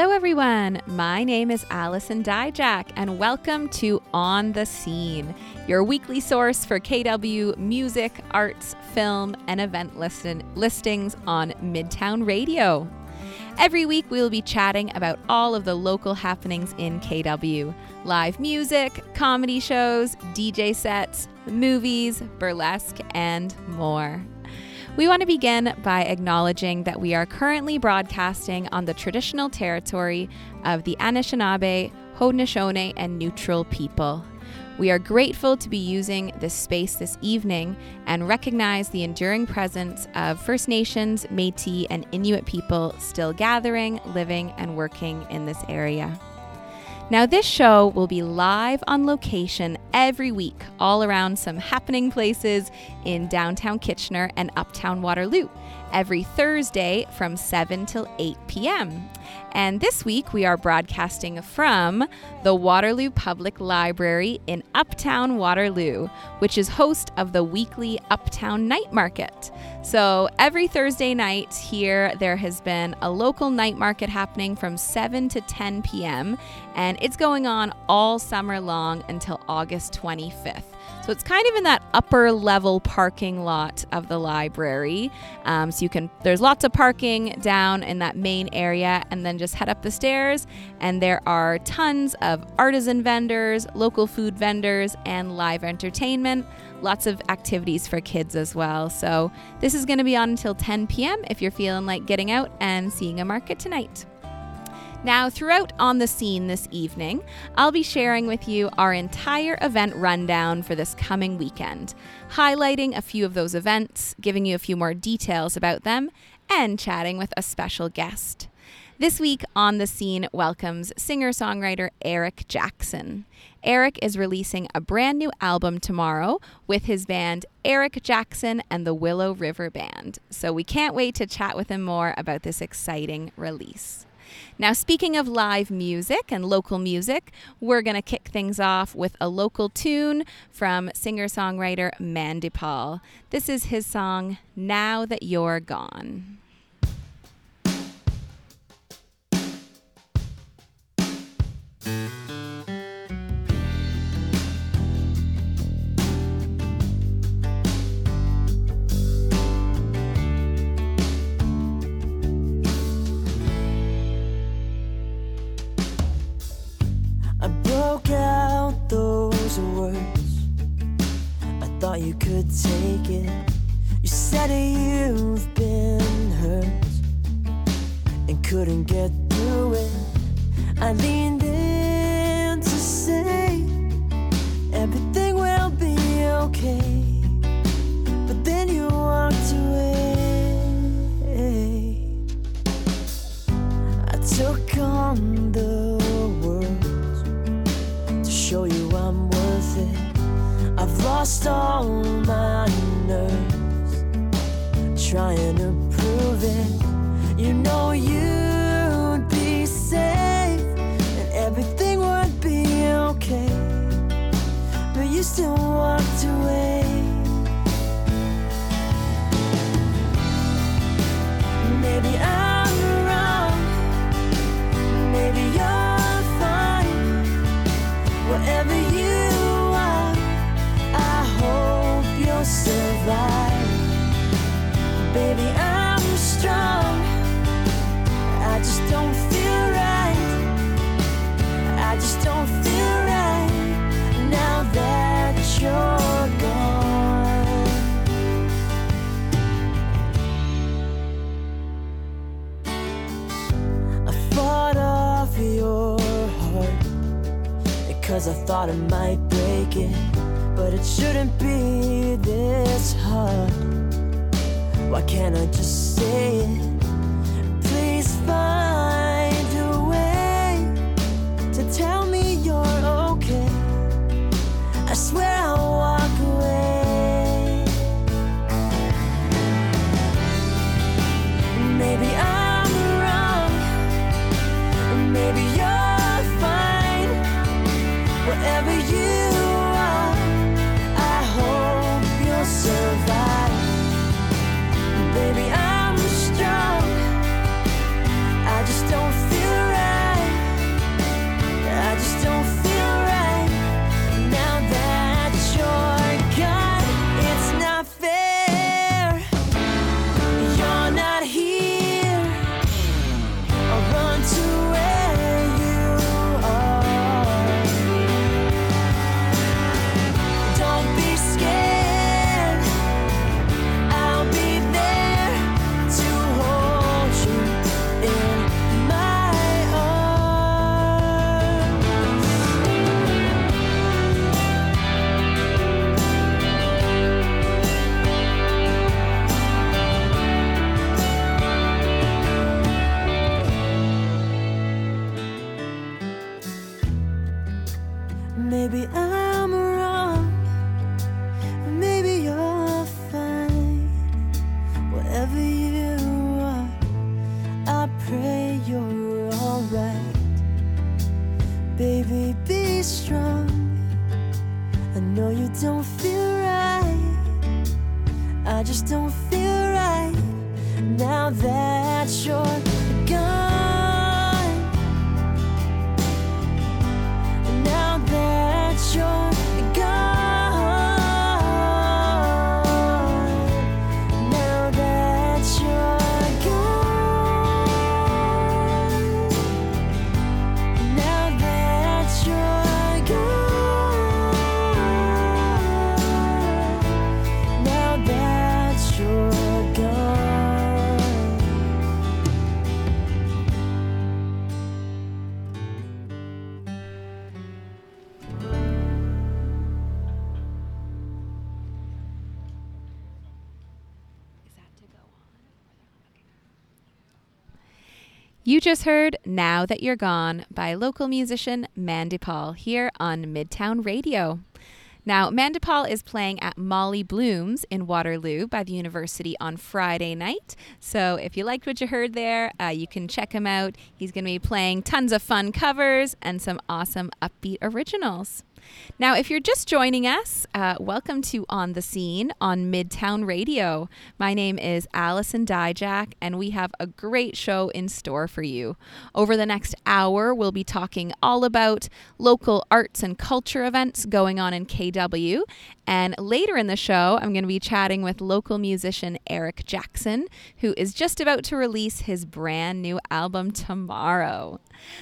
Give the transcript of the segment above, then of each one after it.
Hello, everyone. My name is Allison Dyjach, and welcome to On the Scene, your weekly source for KW music, arts, film, and event listen- listings on Midtown Radio. Every week, we will be chatting about all of the local happenings in KW live music, comedy shows, DJ sets, movies, burlesque, and more. We want to begin by acknowledging that we are currently broadcasting on the traditional territory of the Anishinaabe, Haudenosaunee, and Neutral people. We are grateful to be using this space this evening and recognize the enduring presence of First Nations, Metis, and Inuit people still gathering, living, and working in this area. Now, this show will be live on location every week, all around some happening places in downtown Kitchener and uptown Waterloo, every Thursday from 7 till 8 p.m. And this week we are broadcasting from the Waterloo Public Library in Uptown Waterloo, which is host of the weekly Uptown Night Market. So every Thursday night here, there has been a local night market happening from 7 to 10 p.m., and it's going on all summer long until August 25th. So it's kind of in that upper level parking lot of the library. Um, so you can, there's lots of parking down in that main area, and then just head up the stairs, and there are tons of artisan vendors, local food vendors, and live entertainment. Lots of activities for kids as well. So this is going to be on until 10 p.m. if you're feeling like getting out and seeing a market tonight. Now, throughout On the Scene this evening, I'll be sharing with you our entire event rundown for this coming weekend, highlighting a few of those events, giving you a few more details about them, and chatting with a special guest. This week, On the Scene welcomes singer songwriter Eric Jackson. Eric is releasing a brand new album tomorrow with his band Eric Jackson and the Willow River Band. So we can't wait to chat with him more about this exciting release. Now, speaking of live music and local music, we're going to kick things off with a local tune from singer songwriter Mandipal. This is his song, Now That You're Gone. Broke out those words. I thought you could take it. You said you've been hurt and couldn't get through it. I leaned in to say everything will be okay. But then you walked away. I took on the show you I'm worth it. I've lost all my nerves trying to prove it. You know you'd be safe just heard Now That You're Gone by local musician Mandipal here on Midtown Radio. Now, Mandipal is playing at Molly Bloom's in Waterloo by the university on Friday night. So, if you liked what you heard there, uh, you can check him out. He's going to be playing tons of fun covers and some awesome upbeat originals. Now, if you're just joining us, uh, welcome to On the Scene on Midtown Radio. My name is Allison Dyjach, and we have a great show in store for you. Over the next hour, we'll be talking all about local arts and culture events going on in KW. And later in the show, I'm going to be chatting with local musician Eric Jackson, who is just about to release his brand new album tomorrow.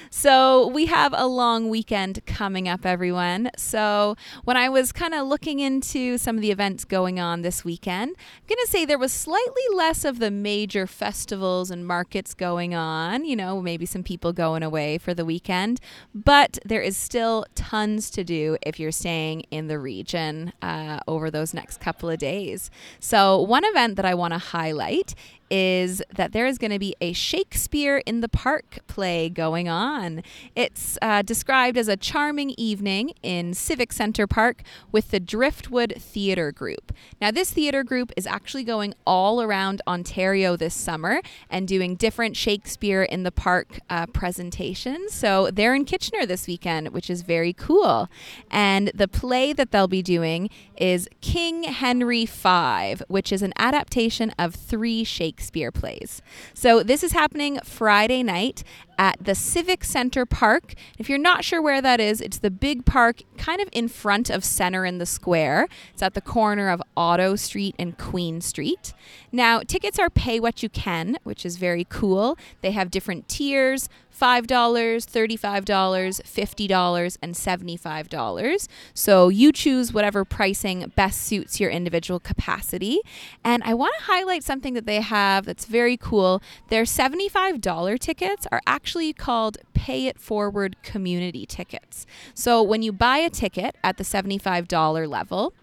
So, we have a long weekend coming up, everyone. So, when I was kind of looking into some of the events going on this weekend, I'm going to say there was slightly less of the major festivals and markets going on. You know, maybe some people going away for the weekend, but there is still tons to do if you're staying in the region uh, over those next couple of days. So, one event that I want to highlight is that there is going to be a Shakespeare in the Park play going on. It's uh, described as a charming evening in Civic Center Park with the Driftwood Theatre Group. Now, this theatre group is actually going all around Ontario this summer and doing different Shakespeare in the Park uh, presentations. So they're in Kitchener this weekend, which is very cool. And the play that they'll be doing is King Henry V, which is an adaptation of three Shakespeare plays. So this is happening Friday night at the Civic Center Park. If you're not sure where that is, it's the big park kind of in front of Center in the Square. It's at the corner of Otto Street and Queen Street. Now, tickets are pay what you can, which is very cool. They have different tiers. $5, $35, $50, and $75. So you choose whatever pricing best suits your individual capacity. And I want to highlight something that they have that's very cool. Their $75 tickets are actually called Pay It Forward community tickets. So when you buy a ticket at the $75 level,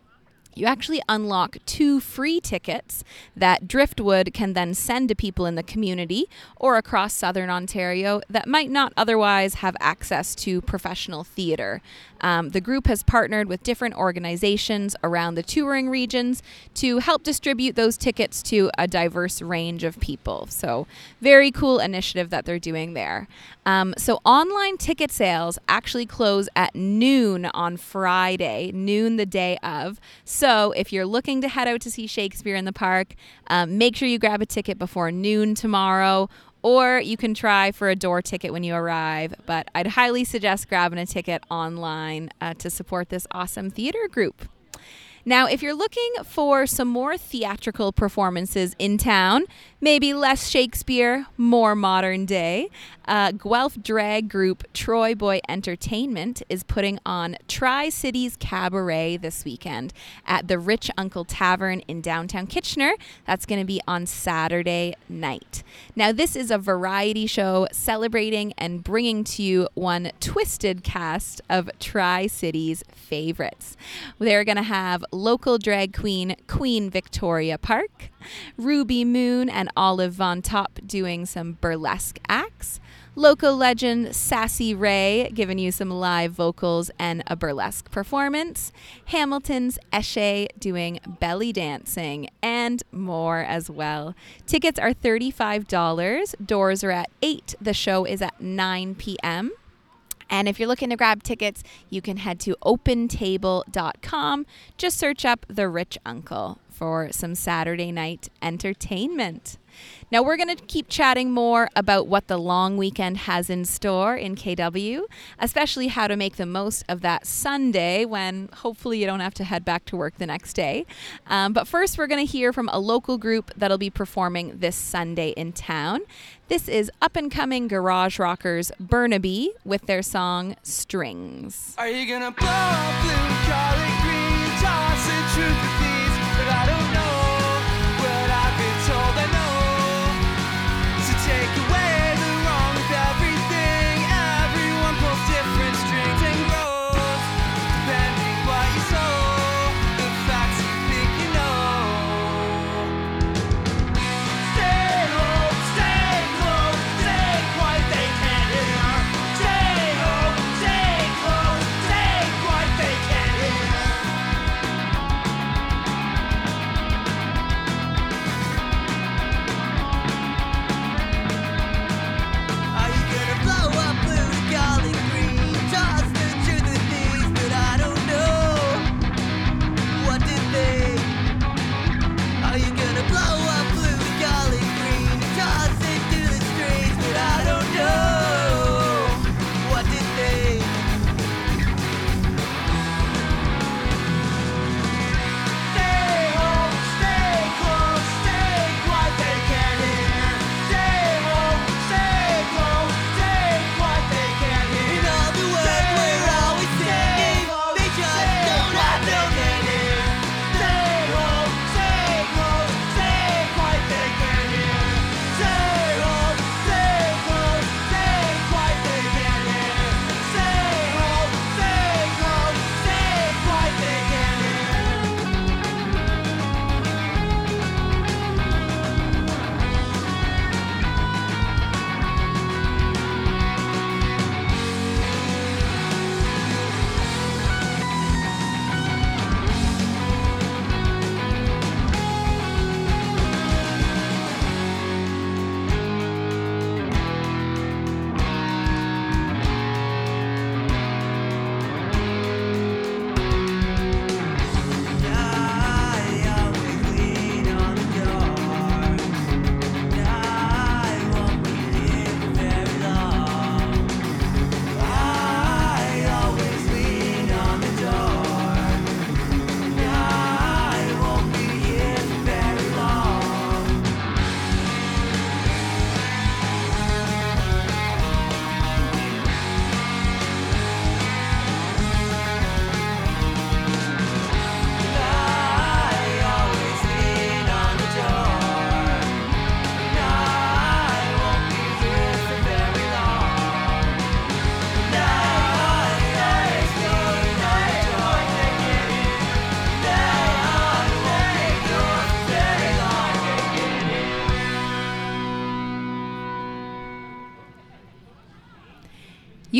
you actually unlock two free tickets that Driftwood can then send to people in the community or across southern Ontario that might not otherwise have access to professional theatre. Um, the group has partnered with different organizations around the touring regions to help distribute those tickets to a diverse range of people. So, very cool initiative that they're doing there. Um, so, online ticket sales actually close at noon on Friday, noon the day of. So, if you're looking to head out to see Shakespeare in the park, um, make sure you grab a ticket before noon tomorrow or you can try for a door ticket when you arrive. But I'd highly suggest grabbing a ticket online uh, to support this awesome theater group. Now, if you're looking for some more theatrical performances in town, maybe less Shakespeare, more modern day, uh, Guelph drag group Troy Boy Entertainment is putting on Tri Cities Cabaret this weekend at the Rich Uncle Tavern in downtown Kitchener. That's going to be on Saturday night. Now, this is a variety show celebrating and bringing to you one twisted cast of Tri Cities favorites. They're going to have local drag queen Queen Victoria Park, Ruby Moon and Olive Von Top doing some burlesque acts. Local legend Sassy Ray giving you some live vocals and a burlesque performance. Hamilton's Eshe doing belly dancing and more as well. Tickets are $35. Doors are at 8. The show is at 9 p.m. And if you're looking to grab tickets, you can head to opentable.com. Just search up The Rich Uncle for some Saturday night entertainment. Now, we're going to keep chatting more about what the long weekend has in store in KW, especially how to make the most of that Sunday when hopefully you don't have to head back to work the next day. Um, but first, we're going to hear from a local group that'll be performing this Sunday in town. This is up and coming garage rockers Burnaby with their song Strings. Are you gonna blow up blue, green, toss truth? But I don't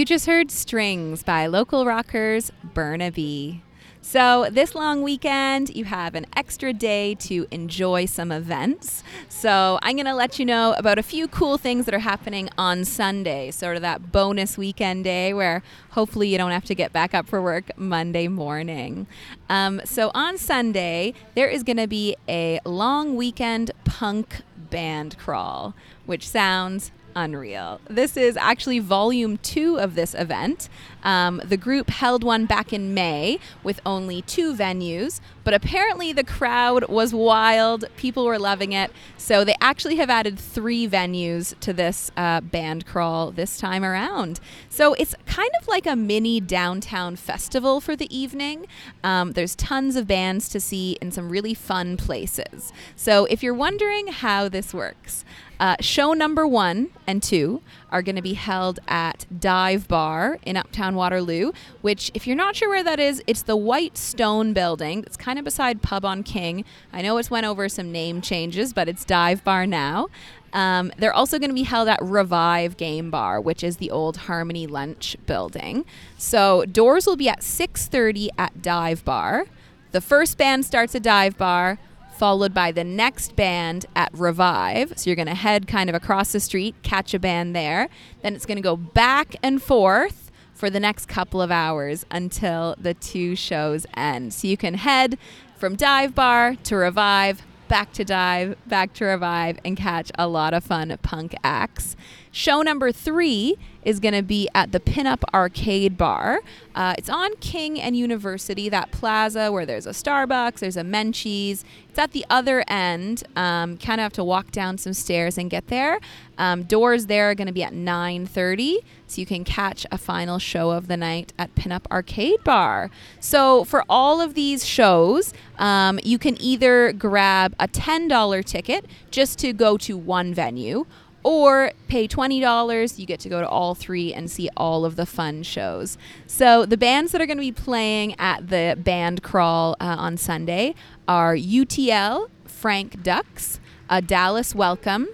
You just heard Strings by local rockers Burnaby. So, this long weekend, you have an extra day to enjoy some events. So, I'm going to let you know about a few cool things that are happening on Sunday, sort of that bonus weekend day where hopefully you don't have to get back up for work Monday morning. Um, so, on Sunday, there is going to be a long weekend punk band crawl, which sounds unreal. This is actually volume two of this event. Um, the group held one back in May with only two venues, but apparently the crowd was wild. People were loving it. So they actually have added three venues to this uh, band crawl this time around. So it's kind of like a mini downtown festival for the evening. Um, there's tons of bands to see in some really fun places. So if you're wondering how this works, uh, show number one and two are going to be held at Dive Bar in Uptown Waterloo, which, if you're not sure where that is, it's the white stone building. It's kind of beside Pub on King. I know it's went over some name changes, but it's Dive Bar now. Um, they're also going to be held at Revive Game Bar, which is the old Harmony Lunch building. So doors will be at 6:30 at Dive Bar. The first band starts at Dive Bar, followed by the next band at Revive. So you're going to head kind of across the street, catch a band there. Then it's going to go back and forth for the next couple of hours until the two shows end. So you can head from Dive Bar to Revive, back to dive, back to revive, and catch a lot of fun punk acts. Show number three is going to be at the Pinup Arcade Bar. Uh, it's on King and University, that plaza where there's a Starbucks, there's a Menchie's. It's at the other end. Um, kind of have to walk down some stairs and get there. Um, doors there are going to be at 9:30, so you can catch a final show of the night at Pinup Arcade Bar. So for all of these shows, um, you can either grab a $10 ticket just to go to one venue or pay $20 you get to go to all three and see all of the fun shows. So the bands that are going to be playing at the band crawl uh, on sunday are utl frank ducks a dallas welcome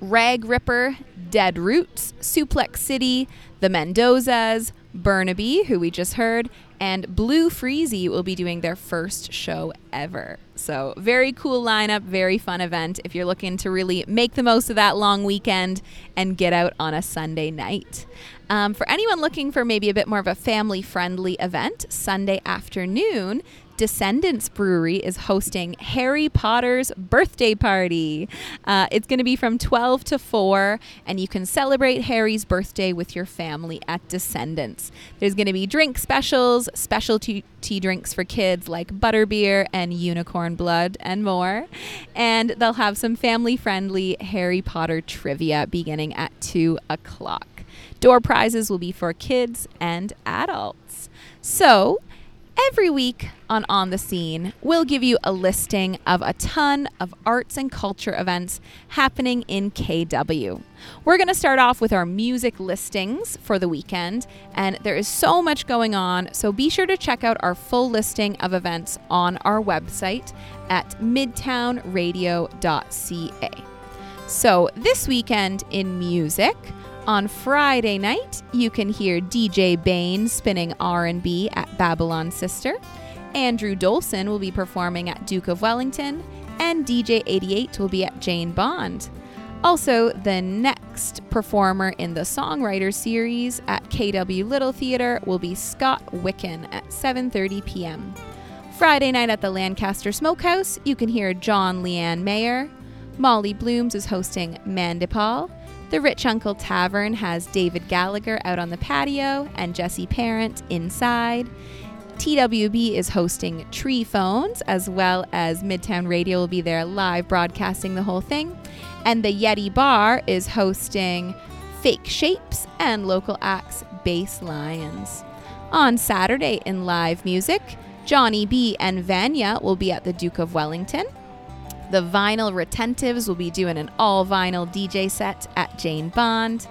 rag ripper dead roots suplex city the mendozas burnaby who we just heard and Blue Freezy will be doing their first show ever. So, very cool lineup, very fun event if you're looking to really make the most of that long weekend and get out on a Sunday night. Um, for anyone looking for maybe a bit more of a family friendly event, Sunday afternoon, Descendants Brewery is hosting Harry Potter's birthday party. Uh, it's going to be from 12 to 4, and you can celebrate Harry's birthday with your family at Descendants. There's going to be drink specials, specialty tea drinks for kids like butterbeer and unicorn blood, and more. And they'll have some family friendly Harry Potter trivia beginning at 2 o'clock. Door prizes will be for kids and adults. So, Every week on On the Scene, we'll give you a listing of a ton of arts and culture events happening in KW. We're going to start off with our music listings for the weekend, and there is so much going on, so be sure to check out our full listing of events on our website at midtownradio.ca. So, this weekend in music, on Friday night, you can hear DJ Bane spinning R&B at Babylon Sister. Andrew Dolson will be performing at Duke of Wellington, and DJ 88 will be at Jane Bond. Also, the next performer in the songwriter series at KW Little Theater will be Scott Wicken at 7:30 p.m. Friday night at the Lancaster Smokehouse, you can hear John Leanne Mayer. Molly Blooms is hosting Mandipal. The Rich Uncle Tavern has David Gallagher out on the patio and Jesse Parent inside. TWB is hosting Tree Phones, as well as Midtown Radio will be there live broadcasting the whole thing. And the Yeti Bar is hosting Fake Shapes and local acts Bass Lions. On Saturday in live music, Johnny B and Vanya will be at the Duke of Wellington. The Vinyl Retentives will be doing an all vinyl DJ set at Jane Bond.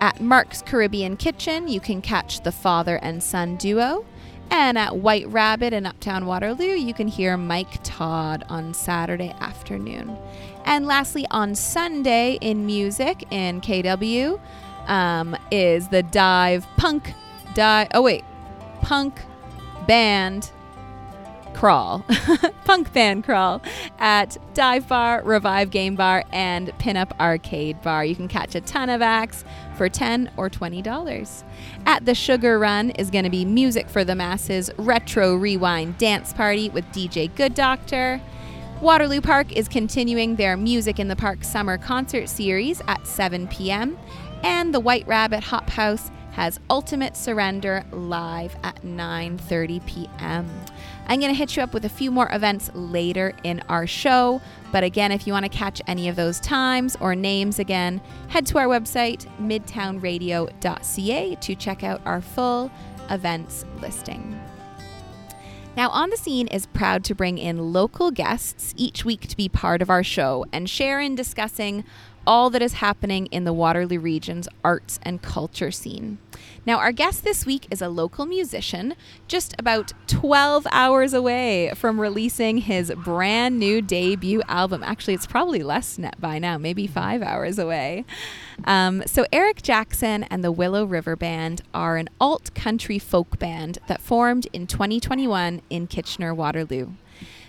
At Mark's Caribbean Kitchen, you can catch the father and son duo. And at White Rabbit in Uptown Waterloo, you can hear Mike Todd on Saturday afternoon. And lastly, on Sunday in music in KW um, is the Dive Punk Dive. Oh, wait. Punk Band crawl, punk band crawl at Dive Bar, Revive Game Bar, and Pinup Arcade Bar. You can catch a ton of acts for 10 or $20. At the Sugar Run is going to be Music for the Masses Retro Rewind Dance Party with DJ Good Doctor. Waterloo Park is continuing their Music in the Park Summer Concert Series at 7 p.m. And the White Rabbit Hop House has Ultimate Surrender live at 9:30 p.m. I'm going to hit you up with a few more events later in our show. But again, if you want to catch any of those times or names again, head to our website, midtownradio.ca, to check out our full events listing. Now, On the Scene is proud to bring in local guests each week to be part of our show and share in discussing all that is happening in the Waterloo region's arts and culture scene. Now, our guest this week is a local musician, just about 12 hours away from releasing his brand new debut album. Actually, it's probably less by now, maybe five hours away. Um, so, Eric Jackson and the Willow River Band are an alt country folk band that formed in 2021 in Kitchener, Waterloo.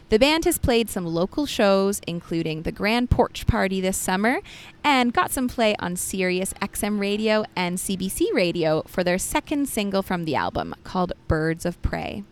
The band has played some local shows, including the Grand Porch Party this summer, and got some play on Sirius XM Radio and CBC Radio for their second single from the album called Birds of Prey.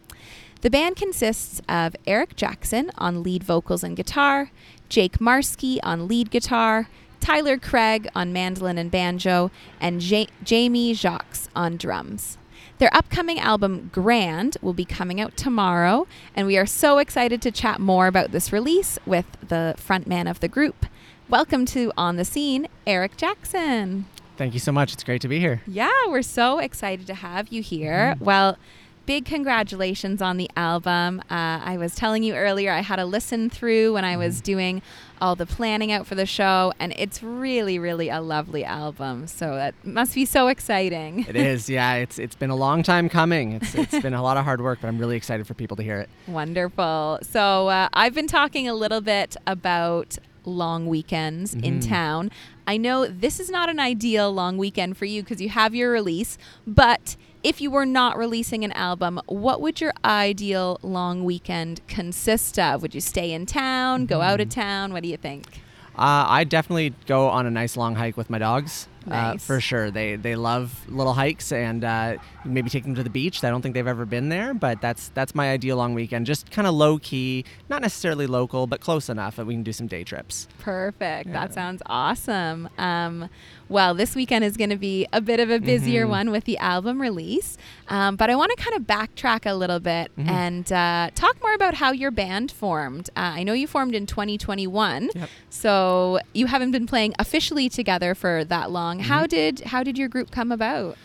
The band consists of Eric Jackson on lead vocals and guitar, Jake Marski on lead guitar, Tyler Craig on mandolin and banjo, and ja- Jamie Jacques on drums. Their upcoming album, Grand, will be coming out tomorrow, and we are so excited to chat more about this release with the frontman of the group. Welcome to On the Scene, Eric Jackson. Thank you so much. It's great to be here. Yeah, we're so excited to have you here. Mm-hmm. Well, big congratulations on the album. Uh, I was telling you earlier, I had a listen through when I was mm-hmm. doing all the planning out for the show, and it's really, really a lovely album. So that must be so exciting. It is, yeah. It's it's been a long time coming. It's it's been a lot of hard work, but I'm really excited for people to hear it. Wonderful. So uh, I've been talking a little bit about long weekends mm-hmm. in town. I know this is not an ideal long weekend for you because you have your release, but if you were not releasing an album, what would your ideal long weekend consist of? Would you stay in town, go out of mm-hmm. town? What do you think? Uh, I definitely go on a nice long hike with my dogs. Uh, nice. Uh, for sure. They they love little hikes and uh, maybe take them to the beach. I don't think they've ever been there, but that's that's my ideal long weekend. Just kind of low key, not necessarily local, but close enough that we can do some day trips. Perfect. Yeah. That sounds awesome. Um, well, this weekend is going to be a bit of a busier mm-hmm. one with the album release. Um, but I want to kind of backtrack a little bit mm-hmm. and uh, talk more about how your band formed. Uh, I know you formed in 2021, yep. so you haven't been playing officially together for that long. Mm-hmm. How did how did your group come about?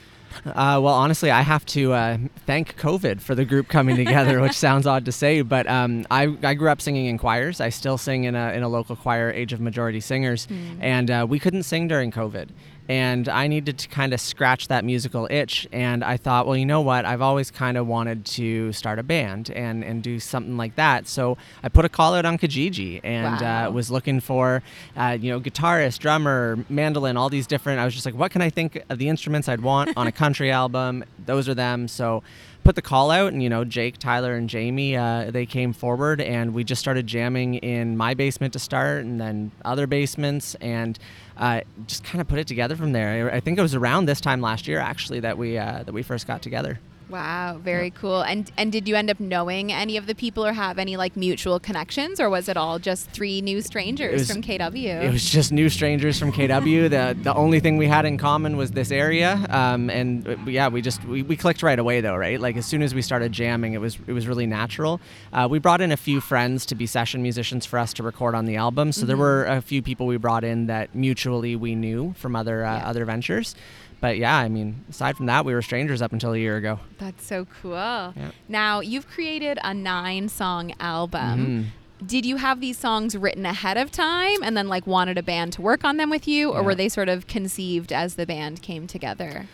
Uh, well, honestly, I have to uh, thank COVID for the group coming together, which sounds odd to say, but um, I, I grew up singing in choirs. I still sing in a, in a local choir, Age of Majority Singers, mm. and uh, we couldn't sing during COVID and I needed to kind of scratch that musical itch. And I thought, well, you know what? I've always kind of wanted to start a band and, and do something like that. So I put a call out on Kijiji and uh, wow. uh, was looking for, uh, you know, guitarist, drummer, mandolin, all these different. I was just like, what can I think of the instruments I'd want on a country album? Those are them. So put the call out and you know jake tyler and jamie uh, they came forward and we just started jamming in my basement to start and then other basements and uh, just kind of put it together from there. I think it was around this time last year actually that we uh, that we first got together. Wow, very yeah. cool. And and did you end up knowing any of the people or have any like mutual connections or was it all just three new strangers was, from KW? It was just new strangers from KW. the the only thing we had in common was this area. Um, and uh, yeah, we just we, we clicked right away though, right? Like as soon as we started jamming, it was it was really natural. Uh, we brought in a few friends to be session musicians for us to record on the album. So mm-hmm. there were a few people we brought in that mutually we knew from other uh, yeah. other ventures but yeah, I mean, aside from that, we were strangers up until a year ago. That's so cool. Yeah. Now, you've created a nine song album. Mm-hmm. Did you have these songs written ahead of time and then like wanted a band to work on them with you, or yeah. were they sort of conceived as the band came together?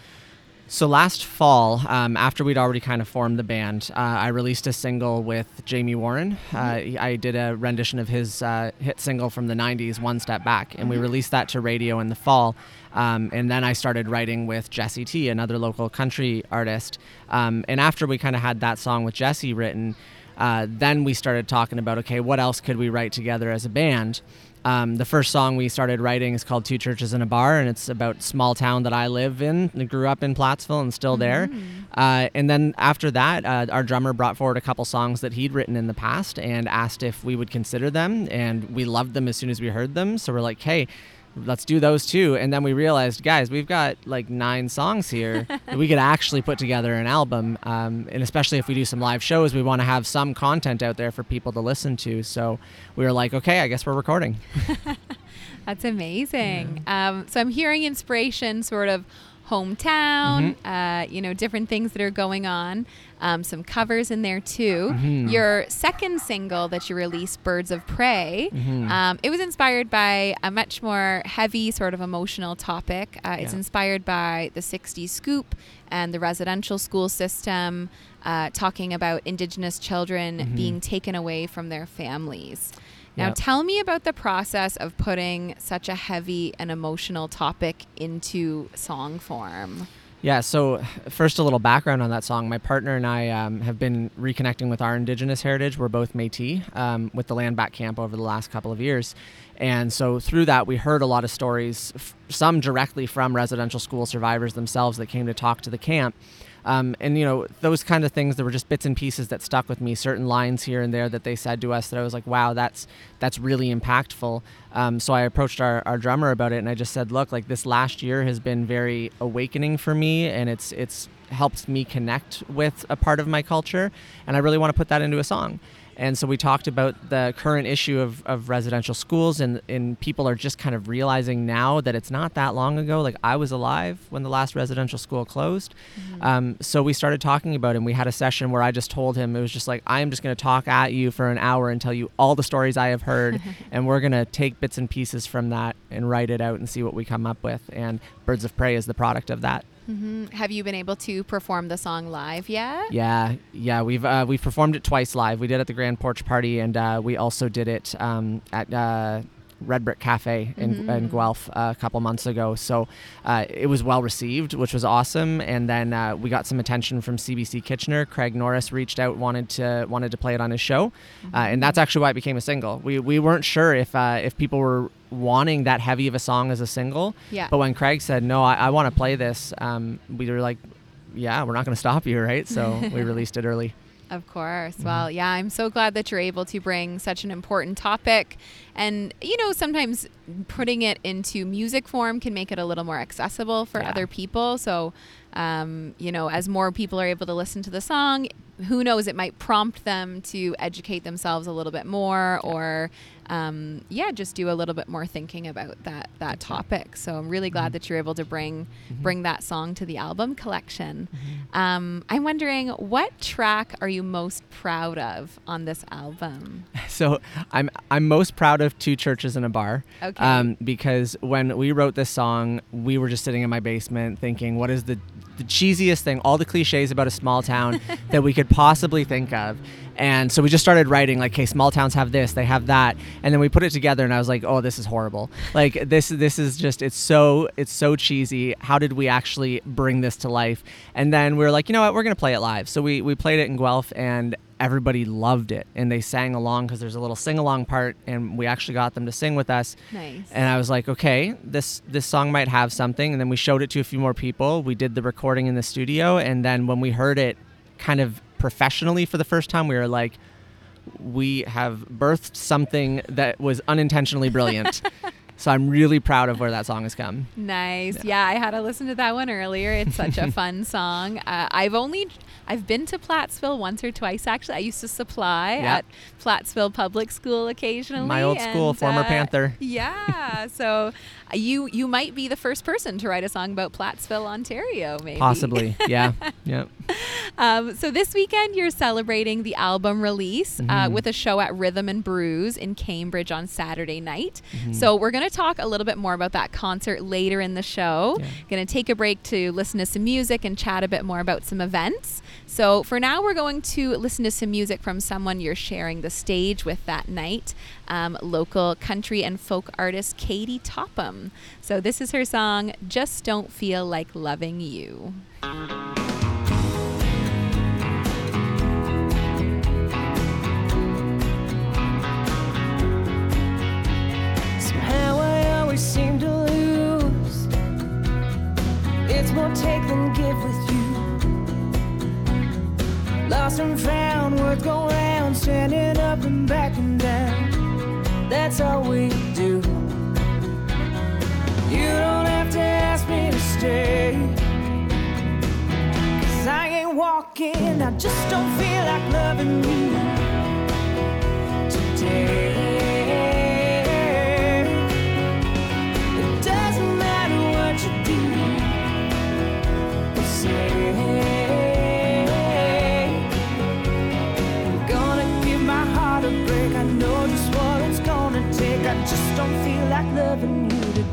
So last fall, um, after we'd already kind of formed the band, uh, I released a single with Jamie Warren. Uh, I did a rendition of his uh, hit single from the '90s, "One Step Back," and we mm-hmm. released that to radio in the fall. Um, and then I started writing with Jesse T, another local country artist. Um, and after we kind of had that song with Jesse written, uh, then we started talking about okay, what else could we write together as a band? Um, the first song we started writing is called Two Churches in a Bar, and it's about small town that I live in. I grew up in Plattsville and still there. Mm-hmm. Uh, and then after that, uh, our drummer brought forward a couple songs that he'd written in the past and asked if we would consider them. And we loved them as soon as we heard them. So we're like, hey, let's do those too. And then we realized, guys, we've got like nine songs here that we could actually put together an album. Um, and especially if we do some live shows, we want to have some content out there for people to listen to. So we were like, okay, I guess we're recording. That's amazing. Yeah. Um, so I'm hearing inspiration sort of hometown, Mm-hmm. uh, you know, different things that are going on. Um, some covers in there too. Mm-hmm. Your second single that you released, Birds of Prey, Mm-hmm. um, it was inspired by a much more heavy, sort of emotional topic. Uh, it's inspired by the 60s scoop and the residential school system, uh, talking about Indigenous children being taken away from their families. Now, Yep. tell me about the process of putting such a heavy and emotional topic into song form. Yeah, so first, a little background on that song. My partner and I um, have been reconnecting with our Indigenous heritage. We're both Metis um, with the land back camp over the last couple of years. And so, through that, we heard a lot of stories, f- some directly from residential school survivors themselves that came to talk to the camp. Um, and you know those kind of things. There were just bits and pieces that stuck with me. Certain lines here and there that they said to us that I was like, "Wow, that's that's really impactful." Um, so I approached our, our drummer about it, and I just said, "Look, like this last year has been very awakening for me, and it's it's helped me connect with a part of my culture, and I really want to put that into a song." And so we talked about the current issue of, of residential schools, and, and people are just kind of realizing now that it's not that long ago. Like I was alive when the last residential school closed. Um, so we started talking about it, and we had a session where I just told him, it was just like, I am just going to talk at you for an hour and tell you all the stories I have heard, and we're going to take bits and pieces from that and write it out and see what we come up with. And Birds of Prey is the product of that. Hmm Have you been able to perform the song live yet? Yeah, yeah, we've uh, we've performed it twice live. We did it at the Grand Porch Party, and uh, we also did it um, at uh, Red Brick Cafe in, in Guelph uh, a couple months ago. So uh, it was well received, which was awesome. And then uh, we got some attention from CBC Kitchener. Craig Norris reached out, wanted to wanted to play it on his show, uh, and that's actually why it became a single. We we weren't sure if uh, if people were wanting that heavy of a song as a single. Yeah. But when Craig said, "No, I, I want to play this," um, we were like, "Yeah, we're not going to stop you, right?" So we released it early. Of course. Well, yeah, I'm so glad that you're able to bring such an important topic. And, you know, sometimes putting it into music form can make it a little more accessible for Yeah. other people. So, um, you know, as more people are able to listen to the song, who knows, it might prompt them to educate themselves a little bit more or, um, yeah, just do a little bit more thinking about that, that topic. So I'm really glad that you're able to bring, bring that song to the album collection. Um, I'm wondering what track are you most proud of on this album? So I'm I'm most proud of two churches and a bar. Okay. Um, because when we wrote this song, we were just sitting in my basement thinking, what is the the cheesiest thing, all the cliches about a small town that we could possibly think of. And so we just started writing like, okay, small towns have this, they have that, and then we put it together, and I was like, oh, this is horrible. Like this, this is just, it's so, it's so cheesy. How did we actually bring this to life? And then we were like, you know what, we're gonna play it live. So we we played it in Guelph, and everybody loved it, and they sang along because there's a little sing along part, and we actually got them to sing with us. Nice. And I was like, okay, this this song might have something. And then we showed it to a few more people. We did the recording in the studio, and then when we heard it, kind of professionally for the first time, we were like, we have birthed something that was unintentionally brilliant. so I'm really proud of where that song has come. Nice. Yeah. I had to listen to that one earlier. It's such a fun song. Uh, I've only I've been to Plattsville once or twice actually. I used to supply Yeah. at Plattsville Public School occasionally. My old school, and, former uh, Panther. Yeah. so you you might be the first person to write a song about Plattsville, Ontario, maybe. Possibly, yeah, yeah. Um, so this weekend you're celebrating the album release uh, Mm-hmm. with a show at Rhythm and Brews in Cambridge on Saturday night. Mm-hmm. So we're going to talk a little bit more about that concert later in the show. Yeah. Going to take a break to listen to some music and chat a bit more about some events. So for now, we're going to listen to some music from someone you're sharing the stage with that night, um, local country and folk artist Katie Topham. So this is her song, "Just Don't Feel Like Loving You." That's all we do. You don't have to ask me to stay. Cause I ain't walking, I just don't feel like loving you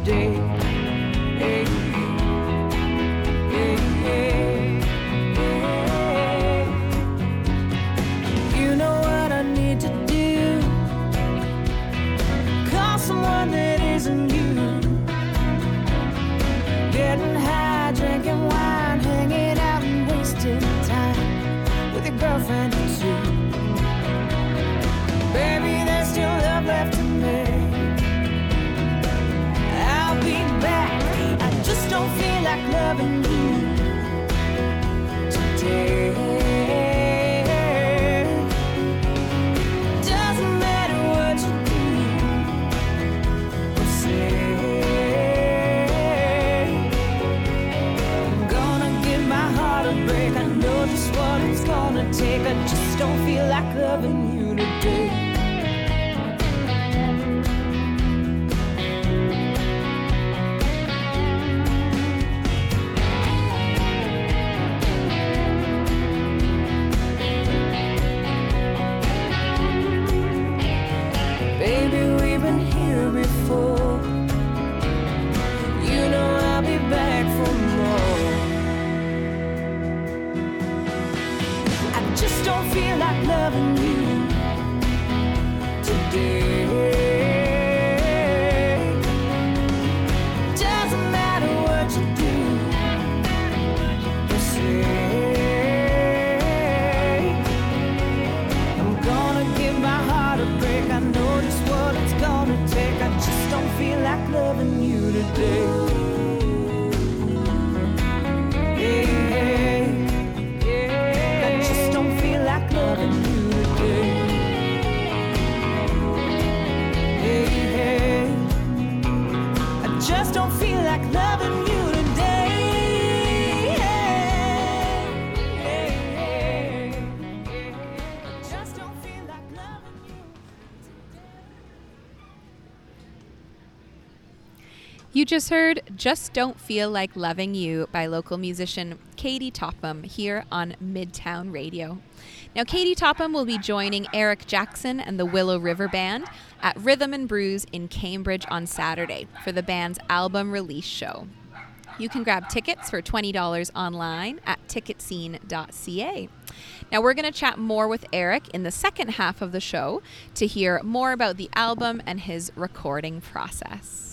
loving loving just heard Just Don't Feel Like Loving You by local musician Katie Topham here on Midtown Radio. Now, Katie Topham will be joining Eric Jackson and the Willow River Band at Rhythm and Brews in Cambridge on Saturday for the band's album release show. You can grab tickets for $20 online at ticketscene.ca. Now, we're going to chat more with Eric in the second half of the show to hear more about the album and his recording process.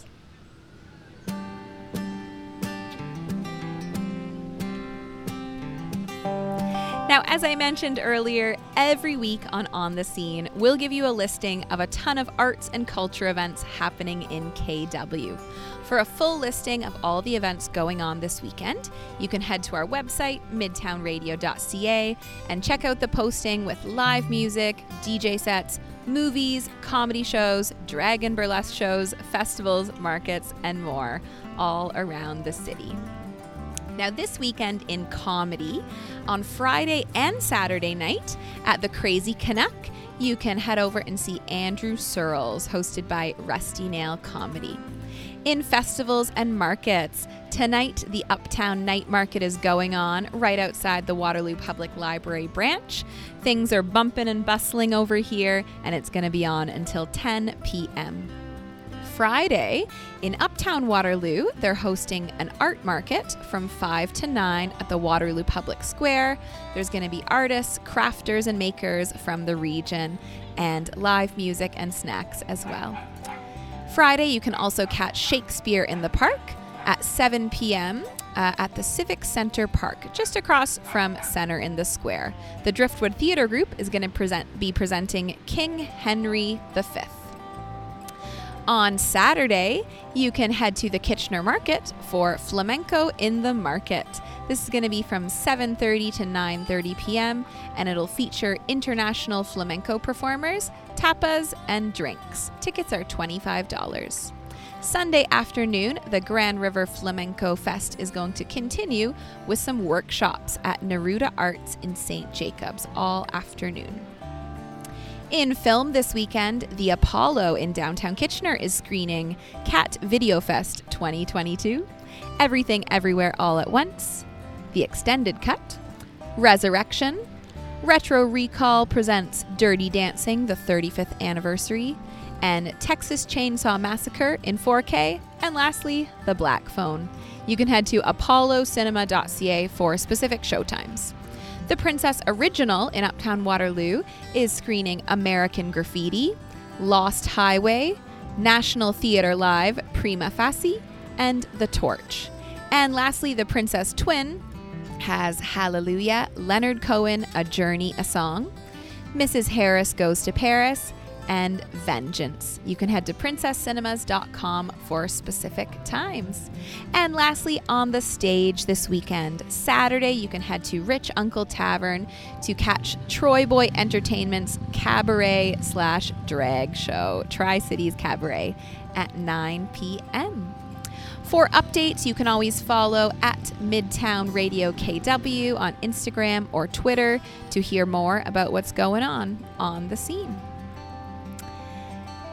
Now, as I mentioned earlier, every week on On the Scene, we'll give you a listing of a ton of arts and culture events happening in KW. For a full listing of all the events going on this weekend, you can head to our website, midtownradio.ca, and check out the posting with live music, DJ sets, movies, comedy shows, drag and burlesque shows, festivals, markets, and more, all around the city. Now, this weekend in comedy, on Friday and Saturday night at the Crazy Canuck, you can head over and see Andrew Searles, hosted by Rusty Nail Comedy. In festivals and markets, tonight the Uptown Night Market is going on right outside the Waterloo Public Library branch. Things are bumping and bustling over here, and it's going to be on until 10 p.m. Friday in Uptown Waterloo, they're hosting an art market from 5 to 9 at the Waterloo Public Square. There's going to be artists, crafters, and makers from the region, and live music and snacks as well. Friday, you can also catch Shakespeare in the Park at 7 p.m. Uh, at the Civic Center Park, just across from Center in the Square. The Driftwood Theater Group is going to present be presenting King Henry V. On Saturday, you can head to the Kitchener Market for Flamenco in the Market. This is going to be from 7:30 to 9:30 p.m. and it'll feature international flamenco performers, tapas, and drinks. Tickets are $25. Sunday afternoon, the Grand River Flamenco Fest is going to continue with some workshops at Neruda Arts in St. Jacobs all afternoon. In film this weekend, the Apollo in downtown Kitchener is screening Cat Video Fest 2022, Everything Everywhere All at Once, The Extended Cut, Resurrection, Retro Recall presents Dirty Dancing, the 35th anniversary, and Texas Chainsaw Massacre in 4K, and lastly, The Black Phone. You can head to apollocinema.ca for specific showtimes. The Princess Original in Uptown Waterloo is screening American Graffiti, Lost Highway, National Theatre Live, Prima Facie, and The Torch. And lastly, The Princess Twin has Hallelujah, Leonard Cohen, A Journey, a Song, Mrs. Harris Goes to Paris, and Vengeance. You can head to princesscinemas.com for specific times. And lastly, on the stage this weekend, Saturday, you can head to Rich Uncle Tavern to catch Troy Boy Entertainment's cabaret slash drag show, Tri Cities Cabaret, at 9 p.m. For updates, you can always follow at Midtown Radio KW on Instagram or Twitter to hear more about what's going on on the scene.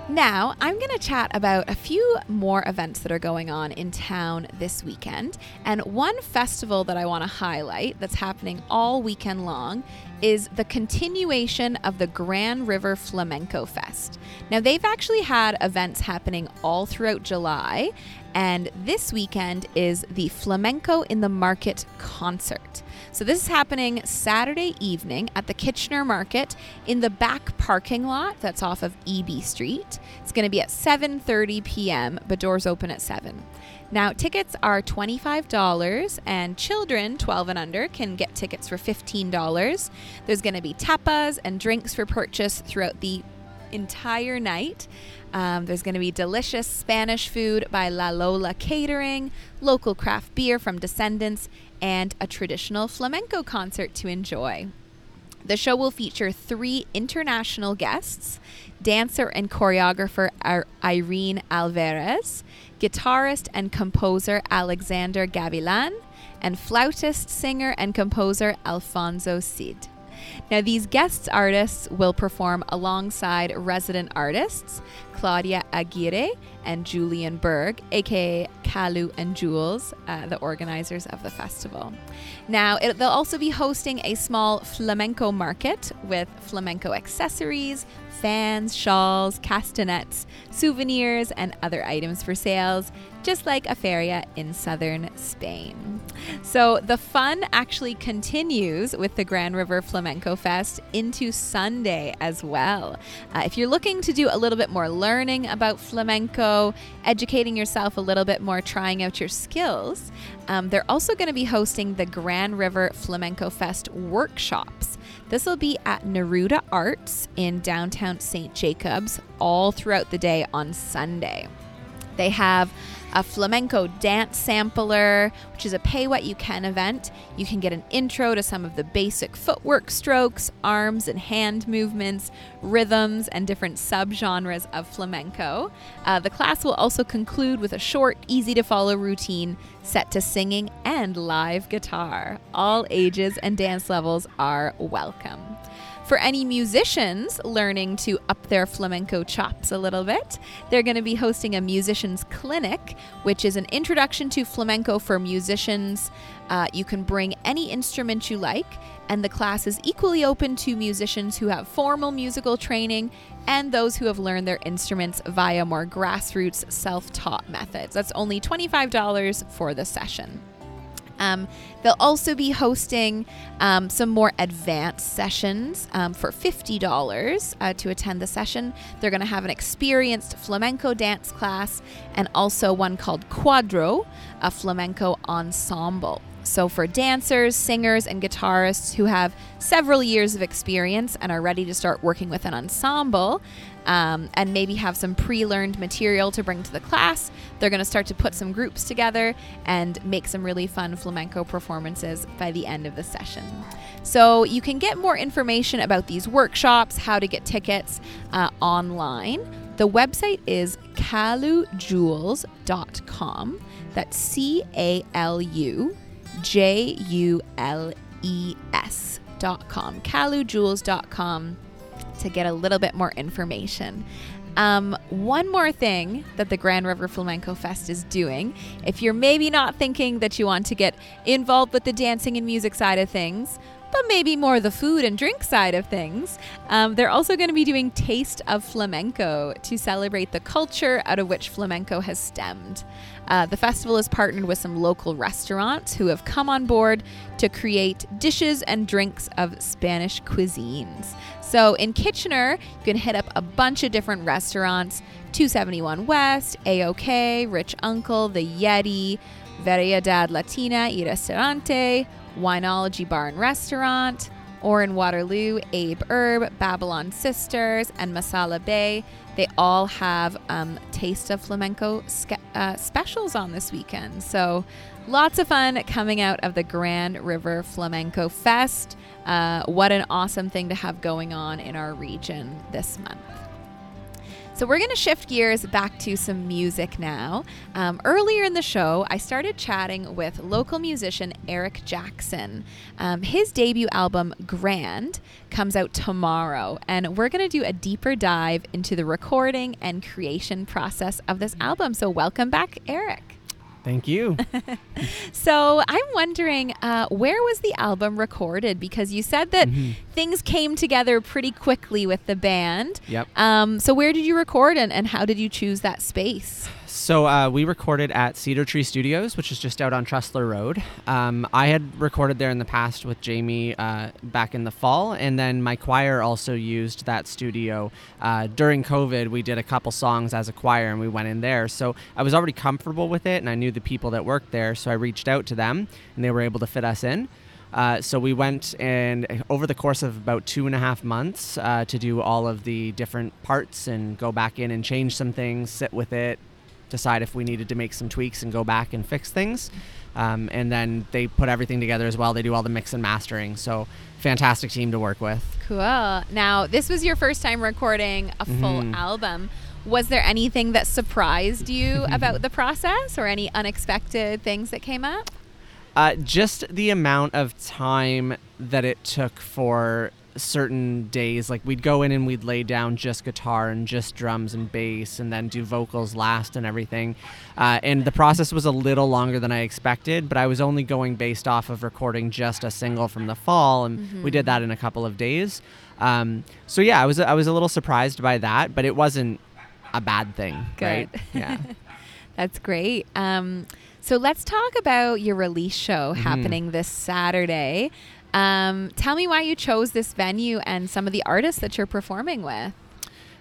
Now, I'm going to chat about a few more events that are going on in town this weekend. And one festival that I want to highlight that's happening all weekend long is the continuation of the Grand River Flamenco Fest. Now, they've actually had events happening all throughout July, and this weekend is the Flamenco in the Market concert. So this is happening Saturday evening at the Kitchener Market in the back parking lot that's off of Eby Street. It's going to be at 7:30 p.m., but doors open at 7. Now, tickets are $25 and children 12 and under can get tickets for $15. There's going to be tapas and drinks for purchase throughout the entire night. Um, there's going to be delicious Spanish food by La Lola Catering, local craft beer from Descendants, and a traditional flamenco concert to enjoy. The show will feature three international guests dancer and choreographer Irene Alvarez, guitarist and composer Alexander Gavilan, and flautist, singer, and composer Alfonso Cid. Now, these guests artists will perform alongside resident artists Claudia Aguirre and Julian Berg, aka Kalu and Jules, uh, the organizers of the festival. Now, it, they'll also be hosting a small flamenco market with flamenco accessories, fans, shawls, castanets, souvenirs, and other items for sales, just like a feria in southern Spain. So the fun actually continues with the Grand River Flamenco Fest into Sunday as well. Uh, if you're looking to do a little bit more learning about flamenco, educating yourself a little bit more, trying out your skills, um, they're also going to be hosting the Grand River Flamenco Fest workshops. This will be at Neruda Arts in downtown St. Jacobs all throughout the day on Sunday. They have a flamenco dance sampler, which is a pay what you can event. You can get an intro to some of the basic footwork strokes, arms and hand movements, rhythms, and different subgenres of flamenco. Uh, the class will also conclude with a short, easy to follow routine set to singing and live guitar. All ages and dance levels are welcome. For any musicians learning to up their flamenco chops a little bit, they're going to be hosting a musicians clinic, which is an introduction to flamenco for musicians. Uh, you can bring any instrument you like, and the class is equally open to musicians who have formal musical training and those who have learned their instruments via more grassroots self taught methods. That's only $25 for the session. Um, they'll also be hosting um, some more advanced sessions um, for $50 uh, to attend the session. They're going to have an experienced flamenco dance class and also one called Cuadro, a flamenco ensemble. So, for dancers, singers, and guitarists who have several years of experience and are ready to start working with an ensemble, um, and maybe have some pre learned material to bring to the class, they're going to start to put some groups together and make some really fun flamenco performances by the end of the session. So, you can get more information about these workshops, how to get tickets uh, online. The website is calujules.com. That's C A L U J U L E S dot com, calujules.com to get a little bit more information. Um, one more thing that the Grand River Flamenco Fest is doing, if you're maybe not thinking that you want to get involved with the dancing and music side of things, but maybe more the food and drink side of things. Um, they're also going to be doing Taste of Flamenco to celebrate the culture out of which flamenco has stemmed. Uh, the festival is partnered with some local restaurants who have come on board to create dishes and drinks of Spanish cuisines. So in Kitchener, you can hit up a bunch of different restaurants 271 West, AOK, Rich Uncle, The Yeti, Variedad Latina y Restaurante, Wineology Bar and Restaurant, or in Waterloo, Abe Erb, Babylon Sisters, and Masala Bay. They all have um, Taste of Flamenco uh, specials on this weekend. So lots of fun coming out of the Grand River Flamenco Fest. Uh, what an awesome thing to have going on in our region this month. So, we're going to shift gears back to some music now. Um, earlier in the show, I started chatting with local musician Eric Jackson. Um, his debut album, Grand, comes out tomorrow, and we're going to do a deeper dive into the recording and creation process of this album. So, welcome back, Eric. Thank you. so I'm wondering, uh, where was the album recorded? Because you said that mm-hmm. things came together pretty quickly with the band. Yep. Um, so where did you record and, and how did you choose that space? So uh, we recorded at Cedar Tree Studios, which is just out on Trussler Road. Um, I had recorded there in the past with Jamie uh, back in the fall, and then my choir also used that studio uh, during COVID. We did a couple songs as a choir, and we went in there. So I was already comfortable with it, and I knew the people that worked there, so I reached out to them, and they were able to fit us in. Uh, so we went and over the course of about two and a half months uh, to do all of the different parts and go back in and change some things, sit with it, decide if we needed to make some tweaks and go back and fix things. Um, and then they put everything together as well. They do all the mix and mastering. So fantastic team to work with. Cool. Now, this was your first time recording a full mm-hmm. album. Was there anything that surprised you about the process or any unexpected things that came up? Uh, just the amount of time that it took for certain days like we'd go in and we'd lay down just guitar and just drums and bass and then do vocals last and everything uh, and the process was a little longer than i expected but i was only going based off of recording just a single from the fall and mm-hmm. we did that in a couple of days um, so yeah i was i was a little surprised by that but it wasn't a bad thing Good. right yeah that's great um, so let's talk about your release show mm-hmm. happening this Saturday. Um, tell me why you chose this venue and some of the artists that you're performing with.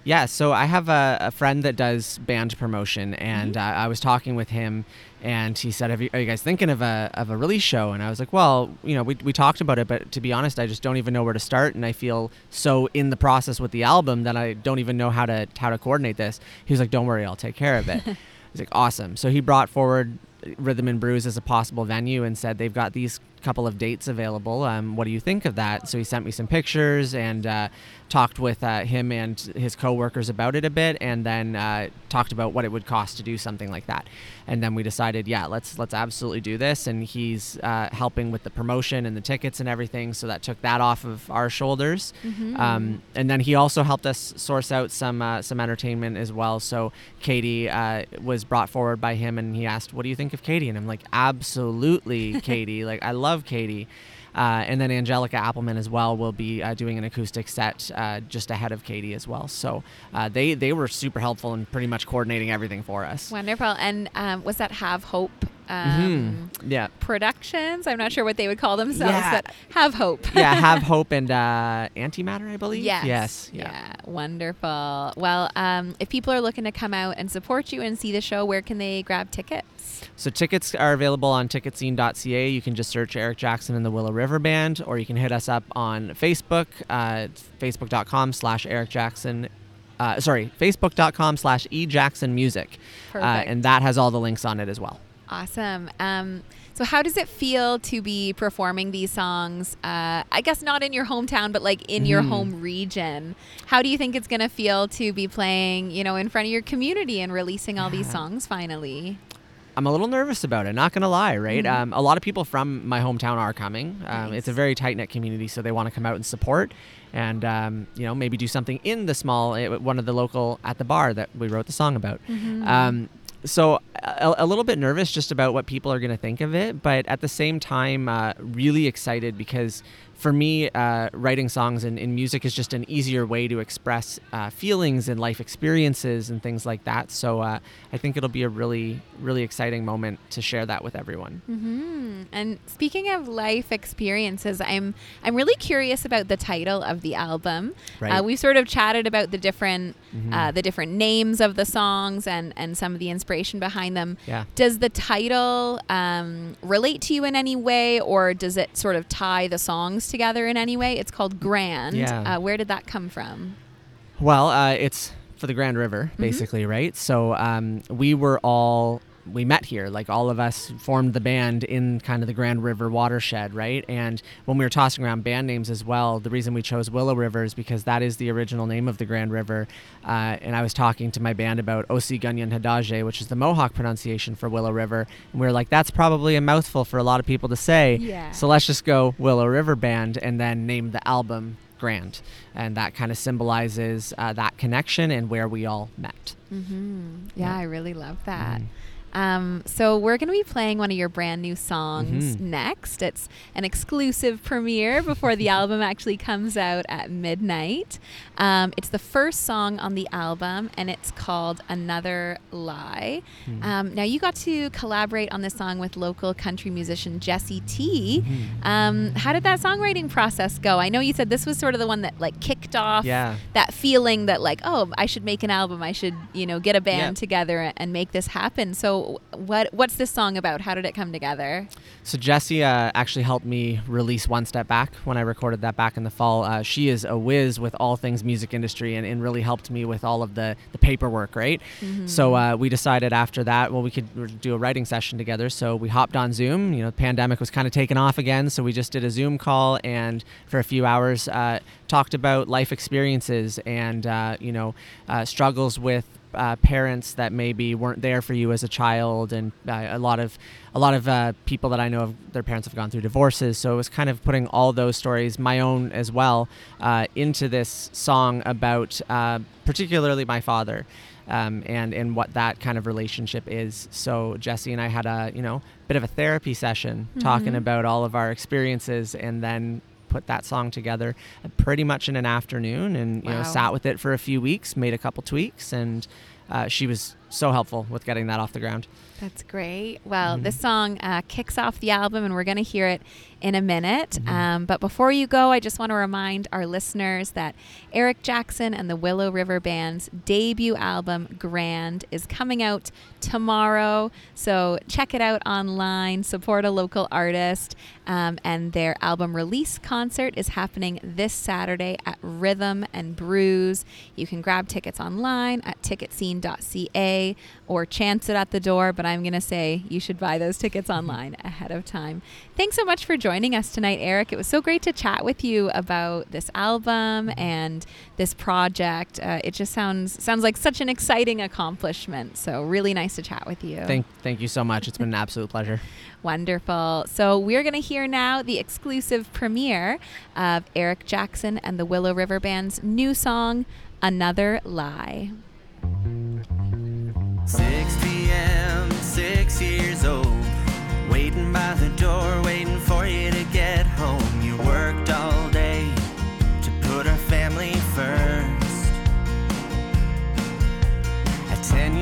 Yeah, so I have a, a friend that does band promotion, and mm-hmm. uh, I was talking with him, and he said, you, "Are you guys thinking of a of a release show?" And I was like, "Well, you know, we we talked about it, but to be honest, I just don't even know where to start, and I feel so in the process with the album that I don't even know how to how to coordinate this." He was like, "Don't worry, I'll take care of it." He's like, "Awesome!" So he brought forward Rhythm and Brews as a possible venue and said they've got these couple of dates available. Um, what do you think of that? So he sent me some pictures and uh, talked with uh, him and his coworkers about it a bit, and then uh, talked about what it would cost to do something like that. And then we decided, yeah, let's let's absolutely do this. And he's uh, helping with the promotion and the tickets and everything, so that took that off of our shoulders. Mm-hmm. Um, and then he also helped us source out some uh, some entertainment as well. So Katie uh, was brought forward by him, and he asked, "What do you think of Katie?" And I'm like, "Absolutely, Katie! like I love." Love Katie. Uh, and then Angelica Appleman as well will be uh, doing an acoustic set uh, just ahead of Katie as well. So uh, they they were super helpful in pretty much coordinating everything for us. Wonderful. And um, was that Have Hope? Um, mm-hmm. Yeah. Productions. I'm not sure what they would call themselves, yeah. but Have Hope. yeah, Have Hope and uh, Antimatter, I believe. Yes. Yes. Yeah. yeah. Wonderful. Well, um, if people are looking to come out and support you and see the show, where can they grab tickets? So tickets are available on ticketscene.ca. You can just search Eric Jackson and the Willow River Band, or you can hit us up on Facebook, uh, facebook.com slash Eric Jackson. Uh, sorry, facebook.com slash ejacksonmusic. Uh, and that has all the links on it as well. Awesome. Um, so, how does it feel to be performing these songs? Uh, I guess not in your hometown, but like in mm. your mm-hmm. home region. How do you think it's going to feel to be playing, you know, in front of your community and releasing all yeah. these songs finally? I'm a little nervous about it. Not gonna lie, right? Mm-hmm. Um, a lot of people from my hometown are coming. Um, nice. It's a very tight knit community, so they want to come out and support, and um, you know maybe do something in the small, eh, one of the local at the bar that we wrote the song about. Mm-hmm. Um, so a, a little bit nervous just about what people are going to think of it, but at the same time, uh, really excited because for me, uh, writing songs and, and, music is just an easier way to express uh, feelings and life experiences and things like that. So uh, I think it'll be a really, really exciting moment to share that with everyone. Mm-hmm. And speaking of life experiences, I'm I'm really curious about the title of the album. Right. Uh, we've sort of chatted about the different Mhm. uh, the different names of the songs and and some of the inspiration behind them. Yeah. Does the title um, relate to you in any way, or does it sort of tie the songs together in any way? It's called Grand. Yeah. Uh, where did that come from? Well, uh, it's for the Grand River, basically, right? So um, we were all we met here, like all of us formed the band in kind of the Grand River watershed, right? And when we were tossing around band names as well, the reason we chose Willow River is because that is the original name of the Grand River. Uh, and I was talking to my band about Osi Gunyan Hadaje, which is the Mohawk pronunciation for Willow River, and we were like, that's probably a mouthful for a lot of people to say. Yeah. So let's just go Willow River Band and then name the album Grand. And that kind of symbolizes uh, that connection and where we all met. Mm-hmm. Yeah, Yeah. I really love that. Mhm. Um, so we're going to be playing one of your brand new songs Mhm. next. It's an exclusive premiere before the album actually comes out at midnight. Um, it's the first song on the album, and it's called "Another Lie." Mhm. Um, now you got to collaborate on this song with local country musician Jesse T. Mhm. Um, how did that songwriting process go? I know you said this was sort of the one that like kicked off Yeah. that feeling that like oh i should make an album i should you know get a band together and make this happen so what what's this song about how did it come together So Jessie uh, actually helped me release One Step Back when I recorded that back in the fall. Uh, she is a whiz with all things music industry and, and really helped me with all of the, the paperwork, right? So uh, we decided after that, well, we could do a writing session together. So we hopped on Zoom. You know, the pandemic was kind of taking off again, so we just did a Zoom call and for a few hours uh, talked about life experiences and uh, you know uh, struggles with uh, parents that maybe weren't there for you as a child, and uh, a lot of a lot of uh, people that I know of their parents have gone through divorces. So it was kind of putting all those stories, my own as well, uh, into this song about uh, particularly my father. Um, and and what that kind of relationship is. So Jesse and I had a you know bit of a therapy session talking Mhm. about all of our experiences, and then put that song together pretty much in an afternoon, and you know sat with it for a few weeks, made a couple tweaks, and uh, she was so helpful with getting that off the ground. that's great well Mhm. this song uh, kicks off the album and we're going to hear it in a minute Mhm. um, but before you go i just want to remind our listeners that eric jackson and the willow river band's debut album grand is coming out tomorrow so check it out online support a local artist um, and their album release concert is happening this Saturday at Rhythm and Brews. You can grab tickets online at ticketscene.ca or chance it at the door, but I'm going to say you should buy those tickets online ahead of time. Thanks so much for joining us tonight, Eric. It was so great to chat with you about this album and this project. Uh, it just sounds sounds like such an exciting accomplishment. So really nice to chat with you. Thank thank you so much. It's been an absolute pleasure. Wonderful. So we're going to hear now the exclusive premiere of Eric Jackson and the Willow River Band's new song, Another Lie. 6 p.m., six years old. Waiting by the door, waiting for you to get home. You worked all day to put our family first. At 10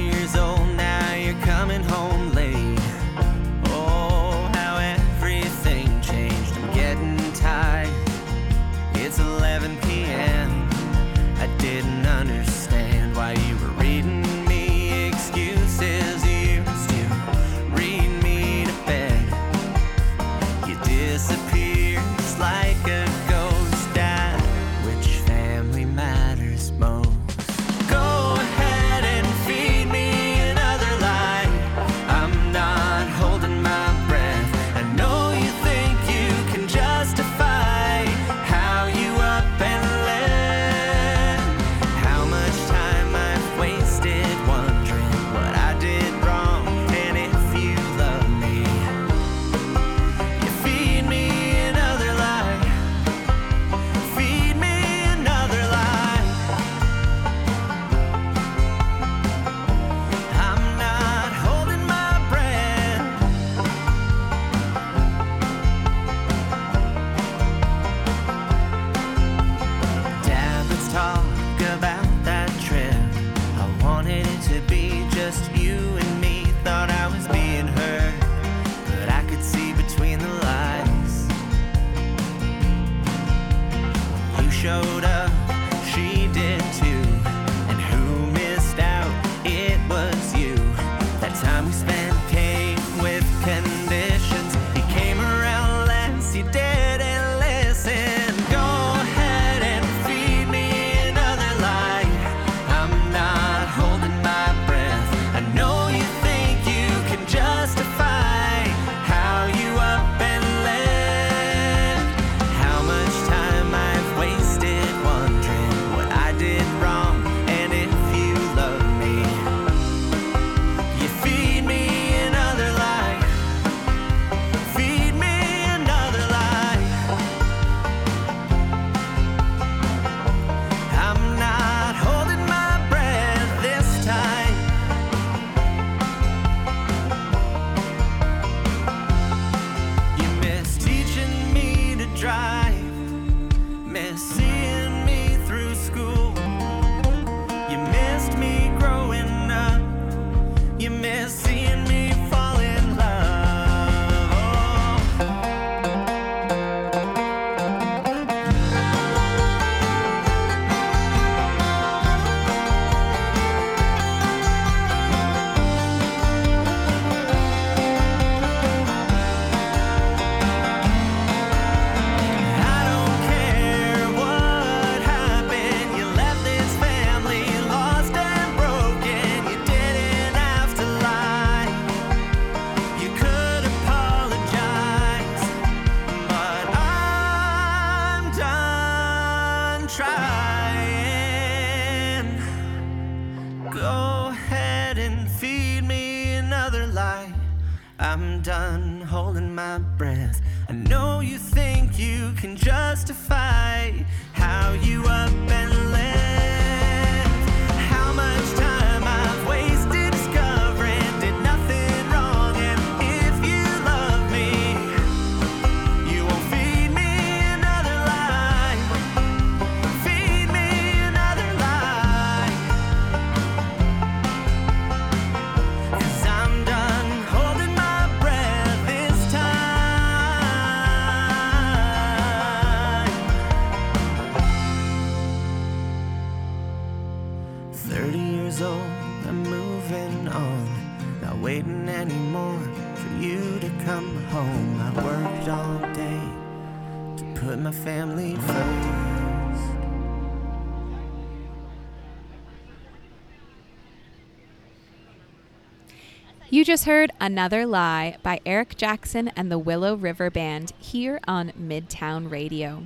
just heard Another Lie by Eric Jackson and the Willow River Band here on Midtown Radio.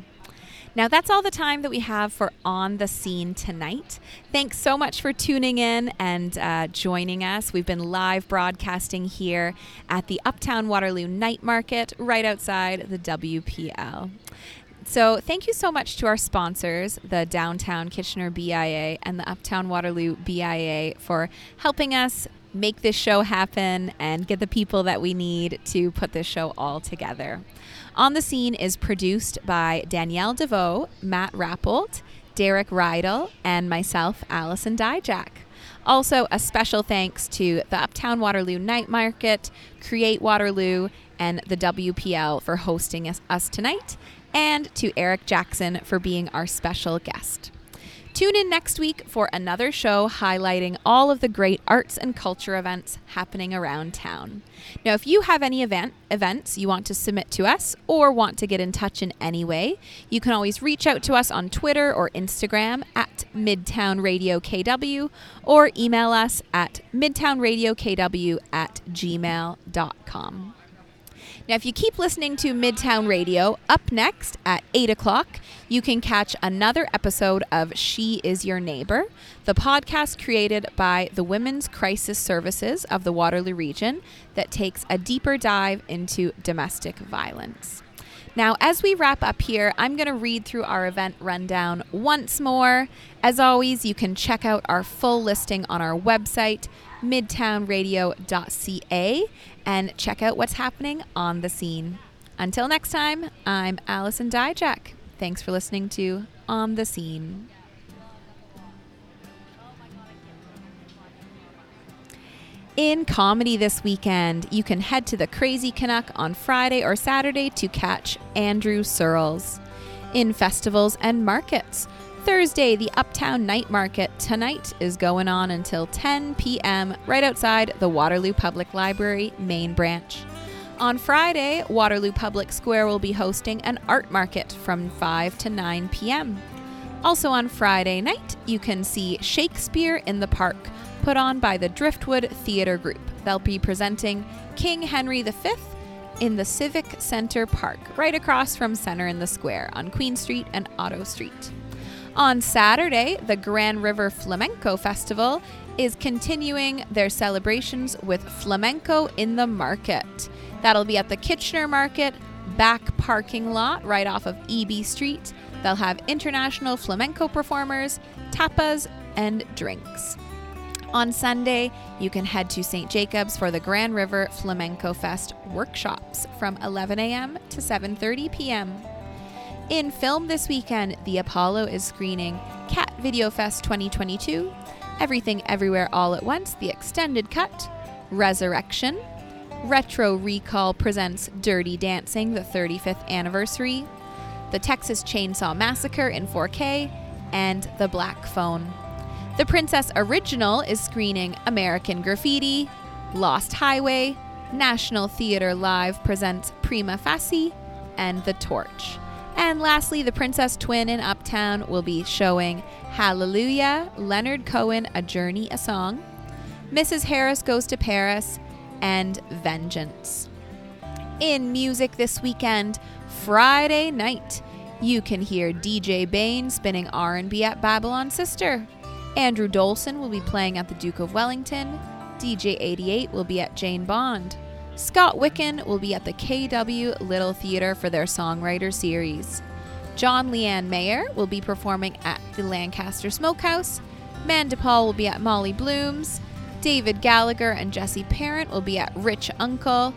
Now, that's all the time that we have for On the Scene tonight. Thanks so much for tuning in and uh, joining us. We've been live broadcasting here at the Uptown Waterloo Night Market right outside the WPL. So, thank you so much to our sponsors, the Downtown Kitchener BIA and the Uptown Waterloo BIA, for helping us make this show happen and get the people that we need to put this show all together. On the Scene is produced by Danielle DeVoe, Matt Rappold, Derek Rydell, and myself, Allison Dyjach. Also, a special thanks to the Uptown Waterloo Night Market, Create Waterloo, and the WPL for hosting us, us tonight, and to Eric Jackson for being our special guest. Tune in next week for another show highlighting all of the great arts and culture events happening around town. Now, if you have any event events you want to submit to us or want to get in touch in any way, you can always reach out to us on Twitter or Instagram at Midtown Radio KW or email us at midtownradiokw at gmail.com. Now, if you keep listening to Midtown Radio, up next at 8 o'clock, you can catch another episode of She Is Your Neighbor, the podcast created by the Women's Crisis Services of the Waterloo region that takes a deeper dive into domestic violence. Now, as we wrap up here, I'm going to read through our event rundown once more. As always, you can check out our full listing on our website, midtownradio.ca, and check out what's happening on the scene. Until next time, I'm Allison Dyjach. Thanks for listening to On the Scene. In comedy this weekend, you can head to the Crazy Canuck on Friday or Saturday to catch Andrew Searles. In festivals and markets, Thursday, the Uptown Night Market tonight is going on until 10 p.m. right outside the Waterloo Public Library main branch. On Friday, Waterloo Public Square will be hosting an art market from 5 to 9 p.m. Also on Friday night, you can see Shakespeare in the Park, put on by the Driftwood Theatre Group. They'll be presenting King Henry V in the Civic Center Park, right across from Center in the Square on Queen Street and Otto Street. On Saturday, the Grand River Flamenco Festival is continuing their celebrations with Flamenco in the Market. That'll be at the Kitchener Market back parking lot right off of Eby Street. They'll have international flamenco performers, tapas, and drinks. On Sunday, you can head to St. Jacobs for the Grand River Flamenco Fest workshops from 11 a.m. to 7:30 p.m. In film this weekend, the Apollo is screening Cat Video Fest 2022, Everything Everywhere All at Once, the extended cut, Resurrection, Retro Recall presents Dirty Dancing, the 35th anniversary, The Texas Chainsaw Massacre in 4K, and The Black Phone. The Princess Original is screening American Graffiti, Lost Highway, National Theatre Live presents Prima Facie, and The Torch. And lastly, the Princess Twin in Uptown will be showing Hallelujah, Leonard Cohen, A Journey, a Song, Mrs. Harris Goes to Paris, and Vengeance. In music this weekend, Friday night, you can hear DJ Bain spinning R&B at Babylon Sister. Andrew Dolson will be playing at the Duke of Wellington. DJ 88 will be at Jane Bond. Scott Wicken will be at the KW Little Theater for their songwriter series. John Leanne Mayer will be performing at the Lancaster Smokehouse. Man DePaul will be at Molly Bloom's. David Gallagher and Jesse Parent will be at Rich Uncle.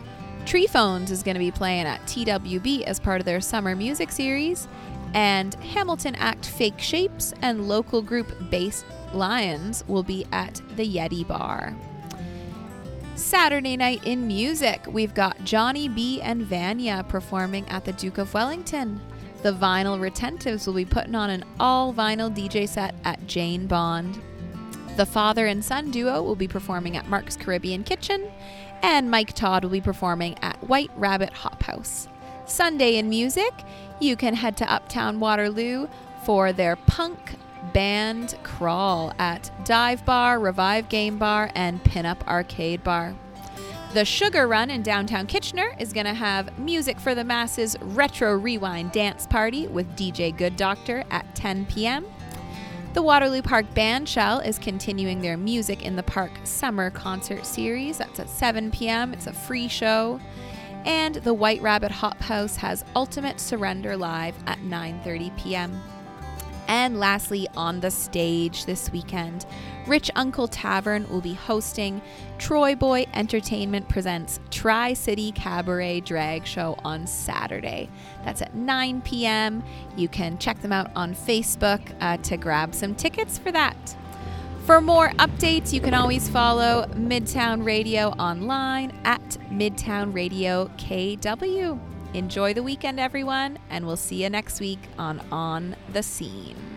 Tree Phones is going to be playing at TWB as part of their summer music series. And Hamilton act Fake Shapes and local group Bass Lions will be at the Yeti Bar. Saturday night in music, we've got Johnny B and Vanya performing at the Duke of Wellington. The Vinyl Retentives will be putting on an all vinyl DJ set at Jane Bond. The father and son duo will be performing at Mark's Caribbean Kitchen, and Mike Todd will be performing at White Rabbit Hop House. Sunday in music, you can head to Uptown Waterloo for their punk band crawl at Dive Bar, Revive Game Bar, and Pinup Arcade Bar. The Sugar Run in downtown Kitchener is going to have Music for the Masses Retro Rewind Dance Party with DJ Good Doctor at 10 p.m. The Waterloo Park Band Shell is continuing their Music in the Park Summer Concert Series. That's at 7 p.m. It's a free show. And the White Rabbit Hop House has Ultimate Surrender Live at 9:30 p.m. And lastly, on the stage this weekend, Rich Uncle Tavern will be hosting Troy Boy Entertainment Presents Tri City Cabaret Drag Show on Saturday. That's at 9 p.m. You can check them out on Facebook uh, to grab some tickets for that. For more updates, you can always follow Midtown Radio online at Midtown Radio KW. Enjoy the weekend, everyone, and we'll see you next week on On the Scene.